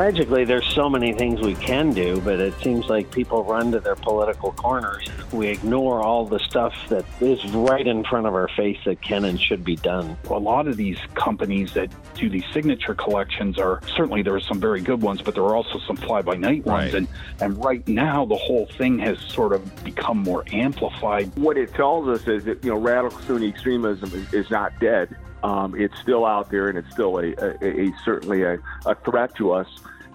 Tragically, there's so many things we can do, but it seems like people run to their political corners. We ignore all the stuff that is right in front of our face that can and should be done. A lot of these companies that do these signature collections are certainly there are some very good ones, but there are also some fly by night ones. Right. And and right now the whole thing has sort of become more amplified. What it tells us is that you know radical Sunni extremism is, is not dead. Um, it's still out there, and it's still a, a, a certainly a, a threat to us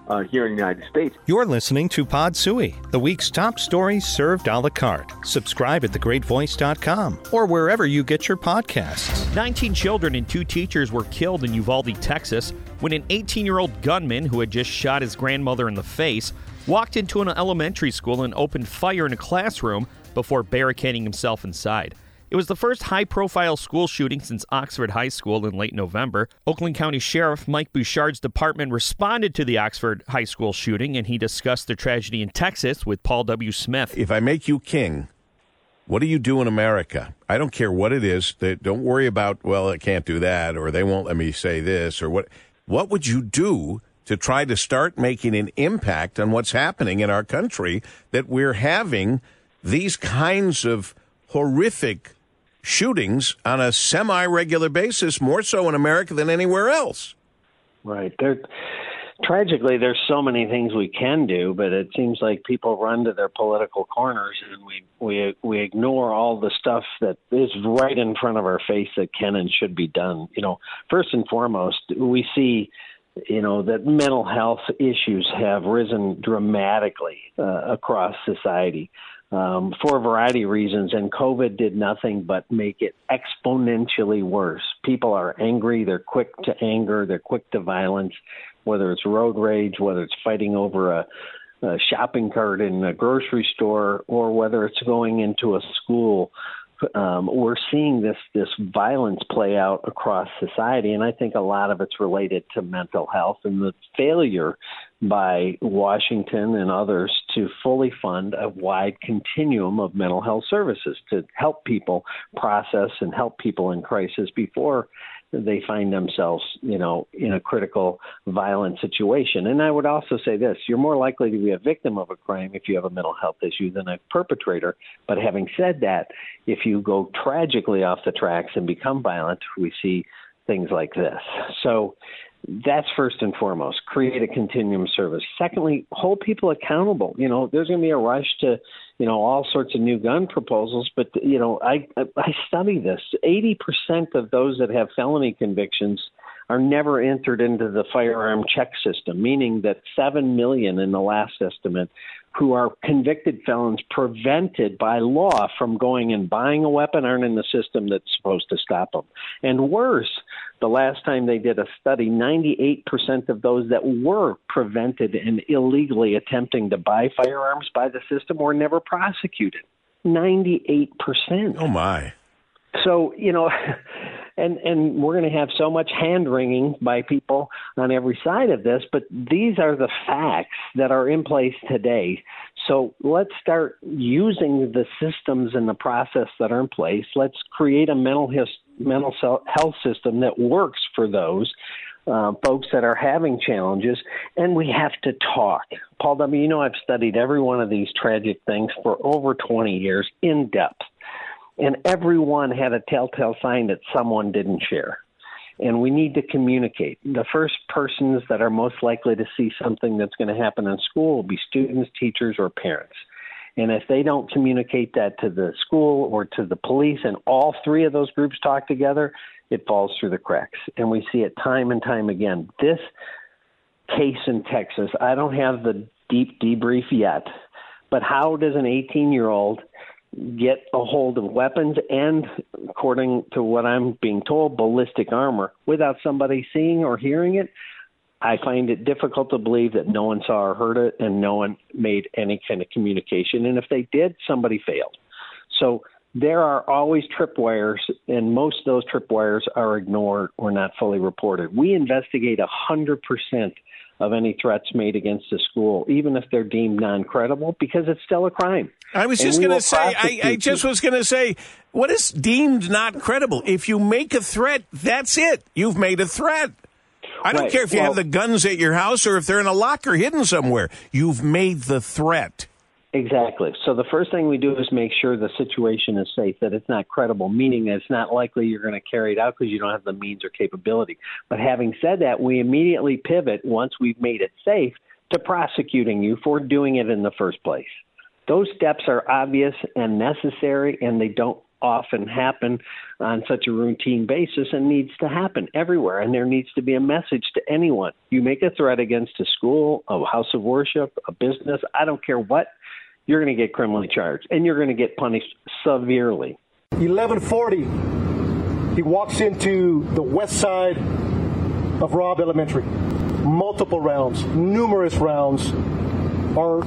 uh, here in the United States. You're listening to Pod Sui, the week's top stories served a la carte. Subscribe at thegreatvoice.com or wherever you get your podcasts. 19 children and two teachers were killed in Uvalde, Texas, when an 18 year old gunman who had just shot his grandmother in the face walked into an elementary school and opened fire in a classroom before barricading himself inside. It was the first high profile school shooting since Oxford High School in late November. Oakland County Sheriff Mike Bouchard's department responded to the Oxford High School shooting and he discussed the tragedy in Texas with Paul W. Smith. If I make you king, what do you do in America? I don't care what it is. They, don't worry about, well, I can't do that, or they won't let me say this, or what. What would you do to try to start making an impact on what's happening in our country that we're having these kinds of horrific shootings on a semi regular basis, more so in America than anywhere else? Right. Tragically, there's so many things we can do, but it seems like people run to their political corners, and we we we ignore all the stuff that is right in front of our face that can and should be done. You know, first and foremost, we see. You know that mental health issues have risen dramatically uh, across society um, for a variety of reasons, and COVID did nothing but make it exponentially worse. People are angry, they're quick to anger, they're quick to violence, whether it's road rage, whether it's fighting over a, a shopping cart in a grocery store, or whether it's going into a school. Um, we're seeing this this violence play out across society, and I think a lot of it's related to mental health and the failure by Washington and others to fully fund a wide continuum of mental health services to help people process and help people in crisis before they find themselves, you know, in a critical violent situation. And I would also say this, you're more likely to be a victim of a crime if you have a mental health issue than a perpetrator. But having said that, if you go tragically off the tracks and become violent, we see things like this. So that's first and foremost. Create a continuum service. Secondly, hold people accountable. You know, there's going to be a rush to, you know, all sorts of new gun proposals, but you know, I I study this. Eighty percent of those that have felony convictions are never entered into the firearm check system, meaning that seven million in the last estimate who are convicted felons prevented by law from going and buying a weapon aren't in the system that's supposed to stop them. And worse, the last time they did a study, 98% of those that were prevented and illegally attempting to buy firearms by the system were never prosecuted. 98%. Oh, my. So, you know, and and we're going to have so much hand wringing by people on every side of this but these are the facts that are in place today so let's start using the systems and the process that are in place let's create a mental his, mental health system that works for those uh, folks that are having challenges, and we have to talk. Paul W., you know, I've studied every one of these tragic things for over 20 years in depth and everyone had a telltale sign that someone didn't share. And we need to communicate. The first persons that are most likely to see something that's going to happen in school will be students, teachers, or parents. And if they don't communicate that to the school or to the police, and all three of those groups talk together, it falls through the cracks. And we see it time and time again. This case in Texas, I don't have the deep debrief yet, but how does an 18 year old get a hold of weapons and, according to what I'm being told, ballistic armor without somebody seeing or hearing it. I find it difficult to believe that no one saw or heard it and no one made any kind of communication. And if they did, somebody failed. So there are always tripwires, and most of those tripwires are ignored or not fully reported. We investigate 100% of any threats made against a school, even if they're deemed non credible, because it's still a crime. I was just going to say, I, I, just was going to say, what is deemed not credible? If you make a threat, that's it. You've made a threat. I don't Right. care if you Well- have the guns at your house or if they're in a locker hidden somewhere. You've made the threat. Exactly. So the first thing we do is make sure the situation is safe, that it's not credible, meaning that it's not likely you're going to carry it out because you don't have the means or capability. But having said that, we immediately pivot once we've made it safe to prosecuting you for doing it in the first place. Those steps are obvious and necessary, and they don't often happen on such a routine basis and needs to happen everywhere. And there needs to be a message to anyone. You make a threat against a school, a house of worship, a business, I don't care what, you're going to get criminally charged and you're going to get punished severely. 1140, he walks into the west side of Robb Elementary. Multiple rounds, numerous rounds are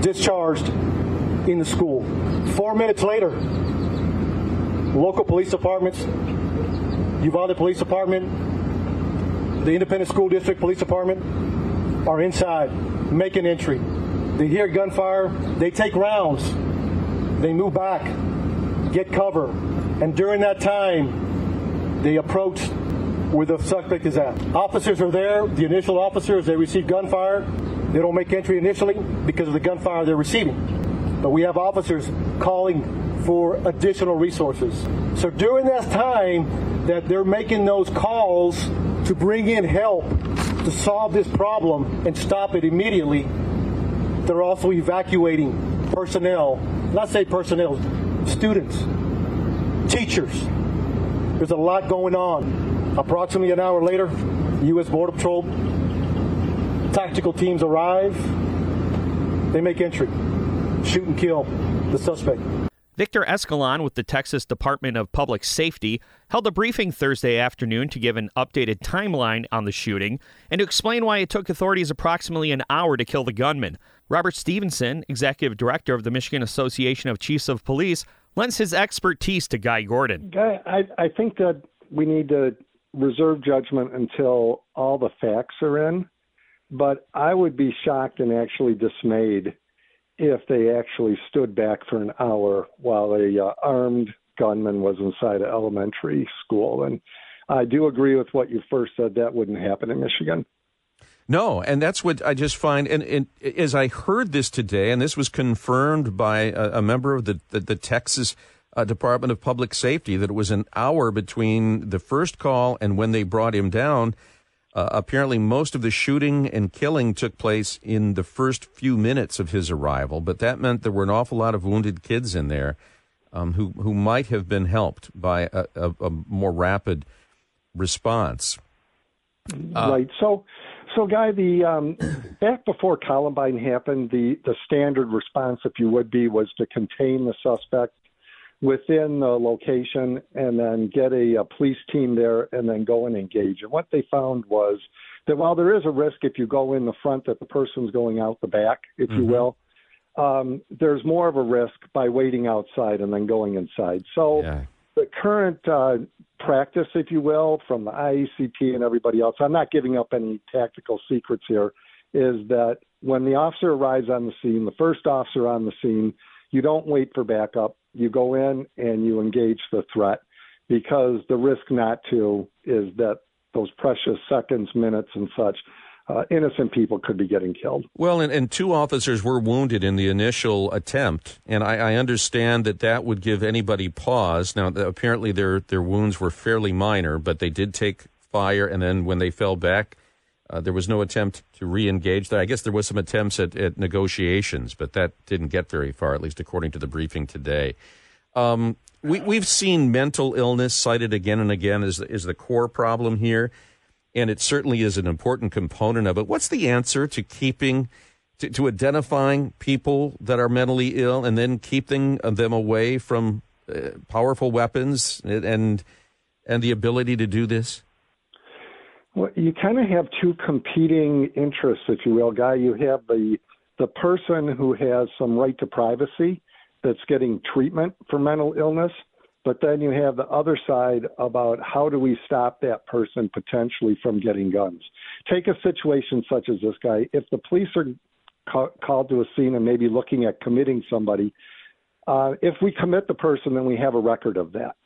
discharged in the school. Four minutes later, local police departments, Uvalde Police Department, the Independent School District Police Department are inside, making entry. They hear gunfire, they take rounds, they move back, get cover, and during that time, they approach where the suspect is at. Officers are there, the initial officers, they receive gunfire. They don't make entry initially because of the gunfire they're receiving. But we have officers calling for additional resources. So during that time that they're making those calls to bring in help to solve this problem and stop it immediately, they're also evacuating personnel, not say personnel, students, teachers. There's a lot going on. Approximately an hour later, U.S. Border Patrol tactical teams arrive. They make entry, shoot and kill the suspect. Victor Escalon with the Texas Department of Public Safety held a briefing Thursday afternoon to give an updated timeline on the shooting and to explain why it took authorities approximately an hour to kill the gunman. Robert Stevenson, executive director of the Michigan Association of Chiefs of Police, lends his expertise to Guy Gordon. Guy, I, I think that we need to reserve judgment until all the facts are in. But I would be shocked and actually dismayed if they actually stood back for an hour while a uh, armed gunman was inside an elementary school. And I do agree with what you first said. That wouldn't happen in Michigan. No, and that's what I just find. And, and as I heard this today, and this was confirmed by a, a member of the, the, the Texas uh, Department of Public Safety, that it was an hour between the first call and when they brought him down. Uh, apparently, most of the shooting and killing took place in the first few minutes of his arrival, but that meant there were an awful lot of wounded kids in there um, who who might have been helped by a, a, a more rapid response. Uh, right. So, so Guy, the um, back before Columbine happened, the the standard response, if you would be, was to contain the suspect within the location and then get a, a, police team there and then go and engage. And what they found was that while there is a risk if you go in the front that the person's going out the back, if mm-hmm. you will, um, there's more of a risk by waiting outside and then going inside. So yeah. The current uh, practice, if you will, from the IACP and everybody else, I'm not giving up any tactical secrets here, is that when the officer arrives on the scene, the first officer on the scene, you don't wait for backup. You go in and you engage the threat because the risk not to is that those precious seconds, minutes, and such, uh, innocent people could be getting killed. Well, and, and, two officers were wounded in the initial attempt, and I, I, understand that that would give anybody pause. Now, apparently their their wounds were fairly minor, but they did take fire, and then when they fell back, uh, there was no attempt to re-engage. I guess there was some attempts at, at, negotiations, but that didn't get very far, at least according to the briefing today. Um, we, we've seen mental illness cited again and again as, as the core problem here, and it certainly is an important component of it. What's the answer to keeping, to, to identifying people that are mentally ill and then keeping them away from uh, powerful weapons and and the ability to do this? Well, you kind of have two competing interests, if you will, Guy. You have the the person who has some right to privacy that's getting treatment for mental illness, but then you have the other side about how do we stop that person potentially from getting guns. Take a situation such as this guy. If the police are ca- called to a scene and maybe looking at committing somebody, uh, if we commit the person, then we have a record of that.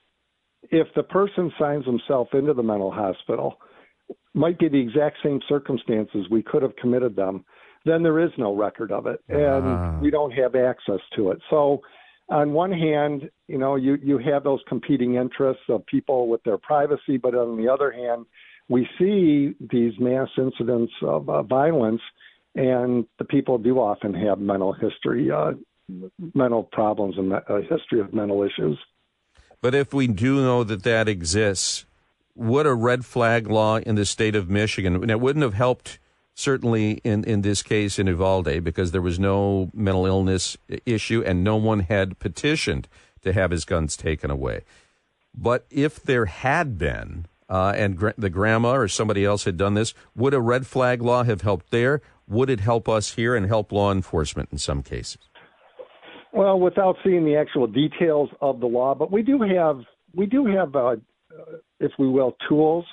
If the person signs himself into the mental hospital, might be the exact same circumstances we could have committed them, then there is no record of it, and Ah. we don't have access to it. So, on one hand, you know, you you have those competing interests of people with their privacy, but on the other hand, we see these mass incidents of uh, violence, and the people do often have mental history, uh, mental problems, and a history of mental issues. But if we do know that that exists, would a red flag law in the state of Michigan, and it wouldn't have helped certainly in, in this case in Uvalde because there was no mental illness issue and no one had petitioned to have his guns taken away. But if there had been, uh, and gra- the grandma or somebody else had done this, would a red flag law have helped there? Would it help us here and help law enforcement in some cases? Well, without seeing the actual details of the law, but we do have we do have, uh, if we will, tools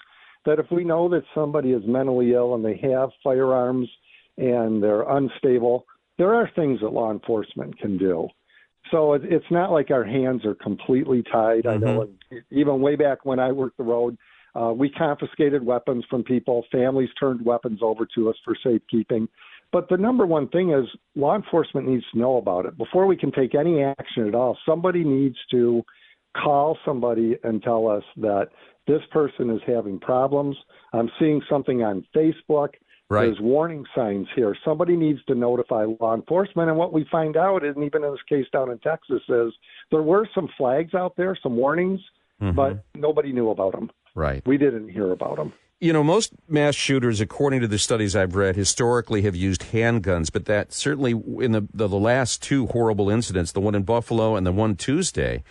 that if we know that somebody is mentally ill and they have firearms and they're unstable, there are things that law enforcement can do. So it, it's not like our hands are completely tied. I know, even way back when I worked the road, uh, we confiscated weapons from people. Families turned weapons over to us for safekeeping. But the number one thing is law enforcement needs to know about it before we can take any action at all. Somebody needs to call somebody and tell us that this person is having problems. I'm seeing something on Facebook. Right. There's warning signs here. Somebody needs to notify law enforcement. And what we find out, and even in this case down in Texas, is there were some flags out there, some warnings, mm-hmm. but nobody knew about them. Right. We didn't hear about them. You know, most mass shooters, according to the studies I've read, historically have used handguns, but that certainly in the, the, the last two horrible incidents, the one in Buffalo and the one Tuesday,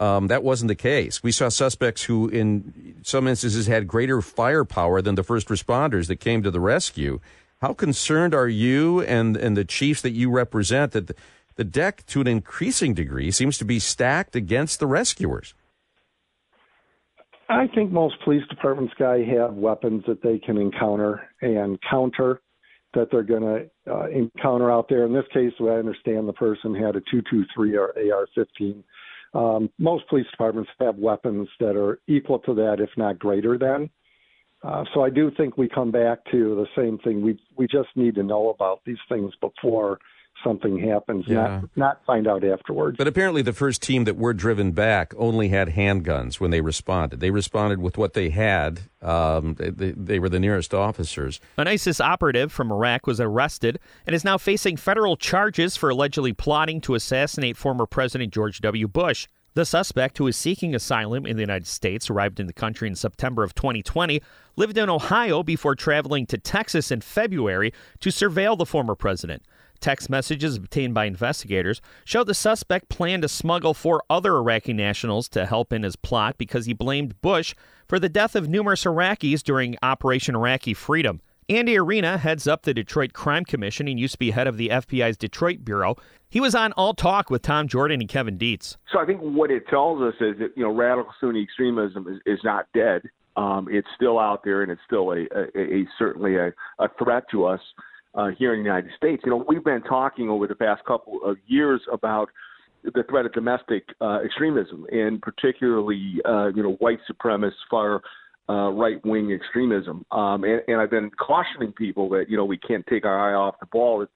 um, that wasn't the case. We saw suspects who, in some instances, had greater firepower than the first responders that came to the rescue. How concerned are you and, and the chiefs that you represent that the, the deck, to an increasing degree, seems to be stacked against the rescuers? I think most police departments, guy, have weapons that they can encounter and counter that they're going to uh, encounter out there. In this case, I understand the person had a 223 or AR-15. Um, most police departments have weapons that are equal to that, if not greater than. Uh, so I do think we come back to the same thing. We we just need to know about these things before something happens, Yeah. not not find out afterwards. But apparently, the first team that were driven back only had handguns when they responded. They responded with what they had. Um, they, they, they were the nearest officers. An ISIS operative from Iraq was arrested and is now facing federal charges for allegedly plotting to assassinate former President George W. Bush. The suspect, who is seeking asylum in the United States, arrived in the country in September of 2020, lived in Ohio before traveling to Texas in February to surveil the former president. Text messages obtained by investigators show the suspect planned to smuggle four other Iraqi nationals to help in his plot because he blamed Bush for the death of numerous Iraqis during Operation Iraqi Freedom. Andy Arena heads up the Detroit Crime Commission and used to be head of the FBI's Detroit Bureau. He was on All Talk with Tom Jordan and Kevin Dietz. So I think what it tells us is that you know radical Sunni extremism is, is not dead. Um, it's still out there, and it's still a, a, a certainly a, a threat to us uh, here in the United States. You know, we've been talking over the past couple of years about the threat of domestic uh, extremism, and particularly uh, you know white supremacist far uh, right wing extremism. Um, and, and I've been cautioning people that you know we can't take our eye off the ball.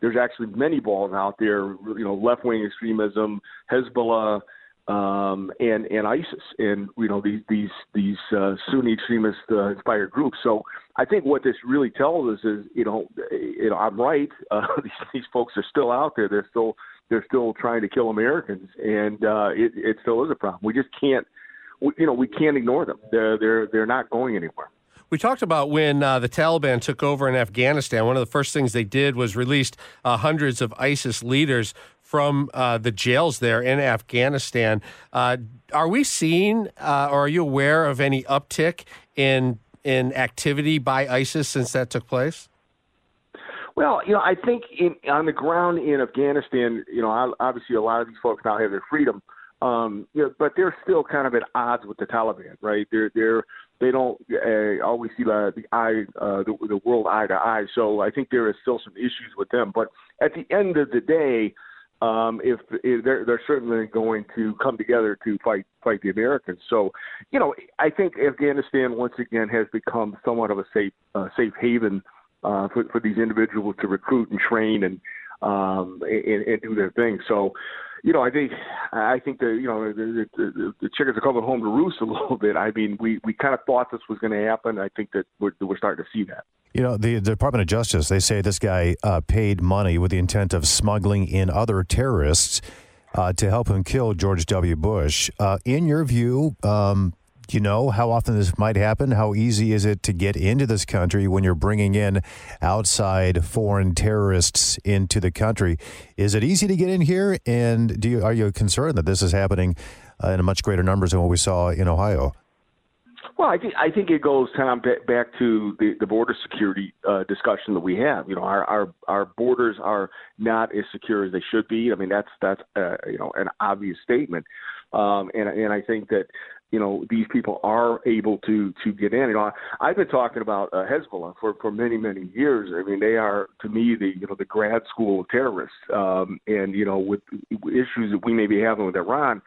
There's actually many balls out there. You know, left wing extremism, Hezbollah. Um, and and ISIS and you know these these these uh, Sunni extremist uh, inspired groups. So I think what this really tells us is you know you know I'm right. Uh, these these folks are still out there. They're still they're still trying to kill Americans, and uh, it it still is a problem. We just can't we, you know we can't ignore them. They're they're they're not going anywhere. We talked about when uh, the Taliban took over in Afghanistan. One of the first things they did was released uh, hundreds of ISIS leaders from uh, the jails there in Afghanistan. Uh, are we seeing, uh, or are you aware of any uptick in in activity by ISIS since that took place? Well, you know, I think in, on the ground in Afghanistan, you know, obviously a lot of these folks now have their freedom, um, you know, but they're still kind of at odds with the Taliban, right? They're they're they don't uh, always see the, the eye uh, the, the world eye to eye. So I think there is still some issues with them. But at the end of the day, um, if, if they're, they're certainly going to come together to fight fight the Americans. So, you know, I think Afghanistan once again has become somewhat of a safe uh, safe haven uh, for, for these individuals to recruit and train and um, and, and do their thing. So, you know, I think I think the you know the, the, the chickens are coming home to roost a little bit. I mean, we we kind of thought this was going to happen. I think that we're we're starting to see that. You know, the, Department of Justice, they say this guy uh, paid money with the intent of smuggling in other terrorists uh, to help him kill George W. Bush. Uh, in your view, um, you know how often this might happen? How easy is it to get into this country when you're bringing in outside foreign terrorists into the country? Is it easy to get in here? And do you, are you concerned that this is happening uh, in much greater numbers than what we saw in Ohio? Well, I think I think it goes Tom back to the, the border security uh, discussion that we have. You know, our, our our borders are not as secure as they should be. I mean, that's that's uh, you know an obvious statement, um, and and I think that you know these people are able to to get in. You know, I've been talking about uh, Hezbollah for for many many years. I mean, they are to me the you know the grad school of terrorists, um, and you know with issues that we may be having with Iran.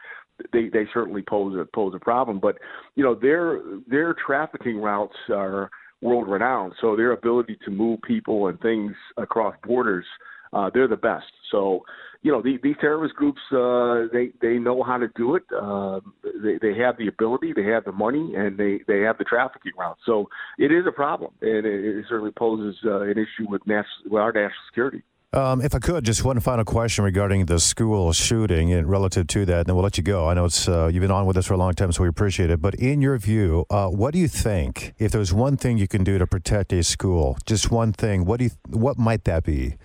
They they certainly pose a pose a problem, but you know their their trafficking routes are world renowned. So their ability to move people and things across borders, uh, they're the best. So you know, the, these terrorist groups, uh, they they know how to do it. Uh, they they have the ability, they have the money, and they they have the trafficking route. So it is a problem, and it, it certainly poses uh, an issue with, national, with our national security. Um, if I could, just one final question regarding the school shooting and relative to that, and then we'll let you go. I know it's uh, you've been on with us for a long time, so we appreciate it. But in your view, uh, what do you think? If there's one thing you can do to protect a school, just one thing, what do you, what might that be?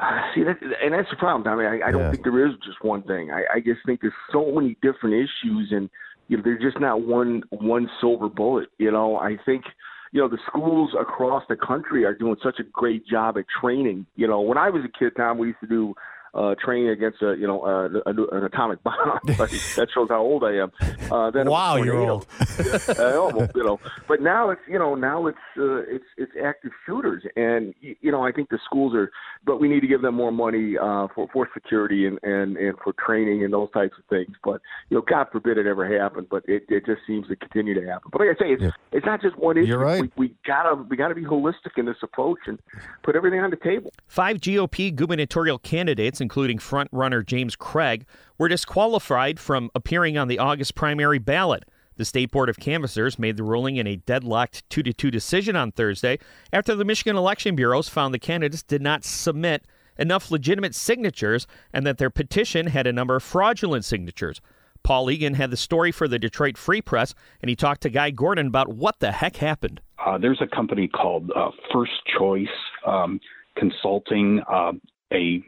Uh, see, that, and that's the problem. I mean, I, I don't think there is just one thing. I, I just think there's so many different issues, and you know, there's just not one one silver bullet. You know, I think you know the schools across the country are doing such a great job at training. You know, when I was a kid, Tom, we used to do uh, training against a you know a, a, an atomic bomb. that shows how old I am. Uh, then wow, you're old. uh, almost, you know. But now it's you know now it's uh, it's it's active shooters, and you know I think the schools are, but we need to give them more money uh, for for security and and and for training and those types of things. But you know, God forbid it ever happen, but it it just seems to continue to happen. But like I say, it's yeah. it's not just one issue. You're right. We, we gotta we gotta be holistic in this approach and put everything on the table. Five GOP gubernatorial candidates including frontrunner James Craig, were disqualified from appearing on the August primary ballot. The State Board of Canvassers made the ruling in a deadlocked 2 to 2 decision on Thursday after the Michigan Election Bureaus found the candidates did not submit enough legitimate signatures and that their petition had a number of fraudulent signatures. Paul Egan had the story for the Detroit Free Press, and he talked to Guy Gordon about what the heck happened. Uh, there's a company called uh, First Choice um, Consulting, uh, a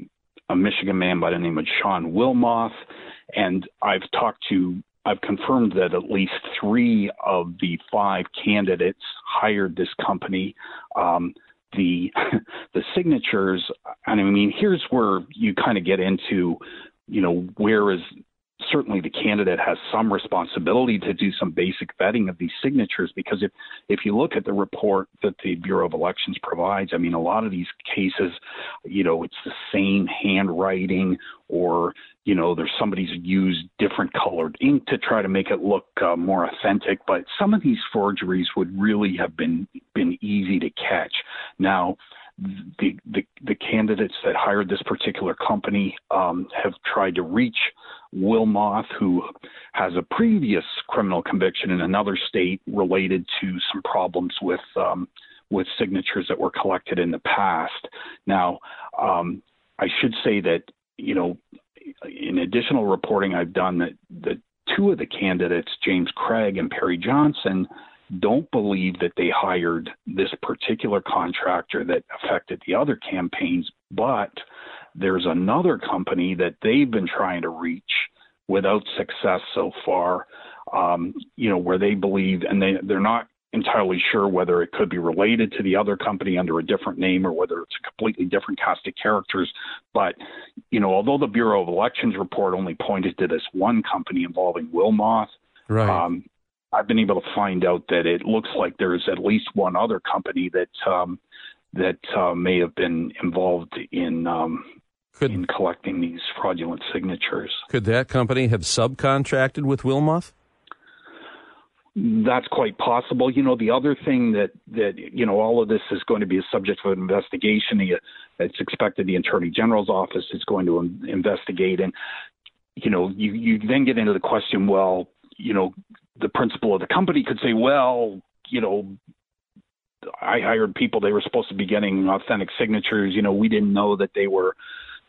a Michigan man by the name of Sean Wilmoth, and I've talked to I've confirmed that at least three of the five candidates hired this company. Um, the the signatures, and I mean, here's where you kind of get into, you know, where is certainly the candidate has some responsibility to do some basic vetting of these signatures because if if you look at the report that the Bureau of Elections provides, I mean a lot of these cases, you know, it's the same handwriting or you know there's somebody's used different colored ink to try to make it look uh, more authentic but some of these forgeries would really have been been easy to catch. Now the, the, the candidates that hired this particular company um, have tried to reach Wilmoth, who has a previous criminal conviction in another state related to some problems with um, with signatures that were collected in the past. Now, um, I should say that you know, in additional reporting I've done that the two of the candidates, James Craig and Perry Johnson, don't believe that they hired this particular contractor that affected the other campaigns, but there's another company that they've been trying to reach without success so far. Um, you know, where they believe, and they they're not entirely sure whether it could be related to the other company under a different name or whether it's a completely different cast of characters. But, you know, although the Bureau of Elections report only pointed to this one company involving Wilmoth, right. Um, I've been able to find out that it looks like there's at least one other company that um, that uh, may have been involved in um, could, in collecting these fraudulent signatures. Could that company have subcontracted with Wilmoth? That's quite possible. You know, the other thing that that you know, all of this is going to be a subject of investigation. It's expected the Attorney General's office is going to investigate, and you know, you you then get into the question. Well, you know, the principal of the company could say, well, you know, I hired people; they were supposed to be getting authentic signatures. You know, we didn't know that they were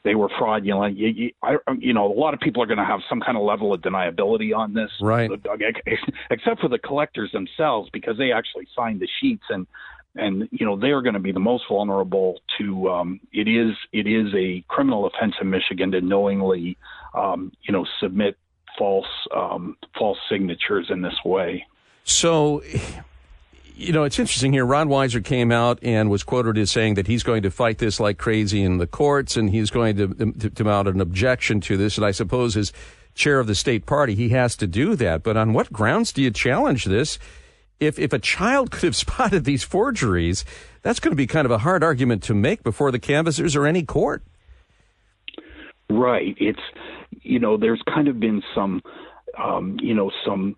they were fraudulent. You, you, I, you know, a lot of people are going to have some kind of level of deniability on this, right? Except for the collectors themselves, because they actually signed the sheets, and and you know they are going to be the most vulnerable to. Um, it is it is a criminal offense in Michigan to knowingly, um, you know, submit false um, false signatures in this way. So you know, it's interesting here. Ron Weiser came out and was quoted as saying that he's going to fight this like crazy in the courts and he's going to, to, to mount an objection to this. And I suppose as chair of the state party, he has to do that. But on what grounds do you challenge this? If, if a child could have spotted these forgeries, that's going to be kind of a hard argument to make before the canvassers or any court. Right. It's, you know, there's kind of been some, um, you know, some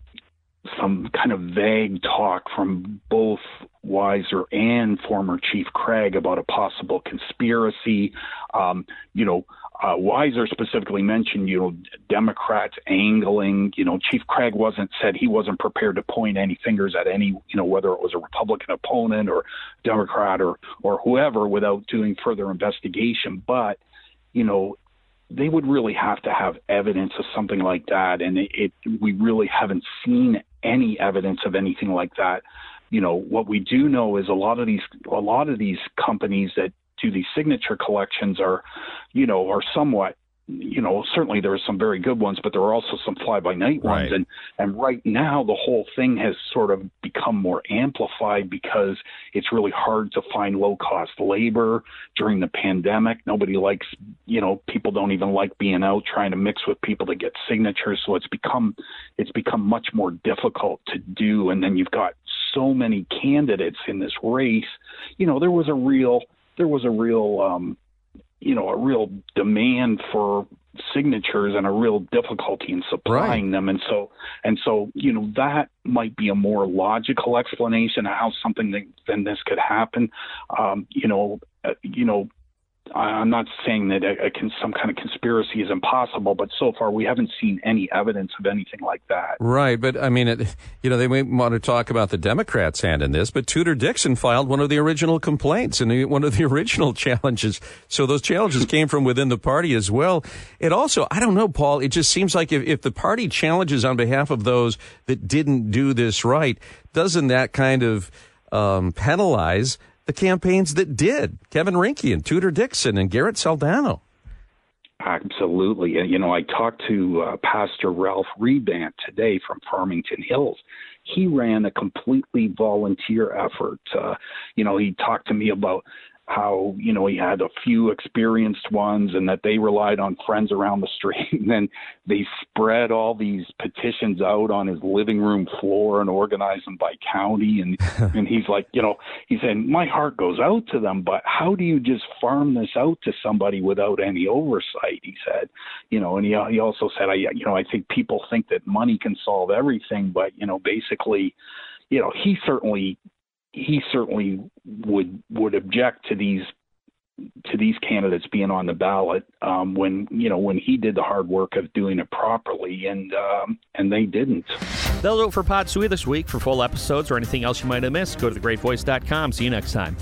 some kind of vague talk from both Weiser and former Chief Craig about a possible conspiracy. Um, you know, uh, Weiser specifically mentioned, you know, Democrats angling. You know, Chief Craig wasn't said he wasn't prepared to point any fingers at any, you know, whether it was a Republican opponent or Democrat or or whoever, without doing further investigation. But you know, they would really have to have evidence of something like that, and it, it we really haven't seen any evidence of anything like that. You know, what we do know is a lot of these a lot of these companies that do these signature collections are, you know, are somewhat you know, certainly there are some very good ones, but there are also some fly by night ones. Right. And and right now the whole thing has sort of become more amplified because it's really hard to find low cost labor during the pandemic. Nobody likes you know, people don't even like being out trying to mix with people to get signatures. So it's become it's become much more difficult to do. And then you've got so many candidates in this race. You know, there was a real there was a real um you know a real demand for signatures and a real difficulty in supplying right. them and so and so you know that might be a more logical explanation of how something than this could happen um, you know uh, you know I'm not saying that a, a, some kind of conspiracy is impossible, but so far we haven't seen any evidence of anything like that. Right, but I mean, it, you know, they may want to talk about the Democrats' hand in this, but Tudor Dixon filed one of the original complaints and one of the original challenges. So those challenges came from within the party as well. It also, I don't know, Paul. It just seems like if, if the party challenges on behalf of those that didn't do this right, doesn't that kind of um, penalize the campaigns that did Kevin Rinke and Tudor Dixon and Garrett Soldano. Absolutely. You know, I talked to uh, Pastor Ralph Rebandt today from Farmington Hills. He ran a completely volunteer effort. Uh, you know, he talked to me about how you know he had a few experienced ones and that they relied on friends around the street. And then they spread all these petitions out on his living room floor and organized them by county. And and he's like you know he said my heart goes out to them but how do you just farm this out to somebody without any oversight? He said you know and he he also said I you know I think people think that money can solve everything but you know basically you know he certainly he certainly would would object to these to these candidates being on the ballot um, when you know when he did the hard work of doing it properly and um, and they didn't. That'll do it for Pod Sui this week. For full episodes or anything else you might have missed, go to thegreatvoice.com. See you next time.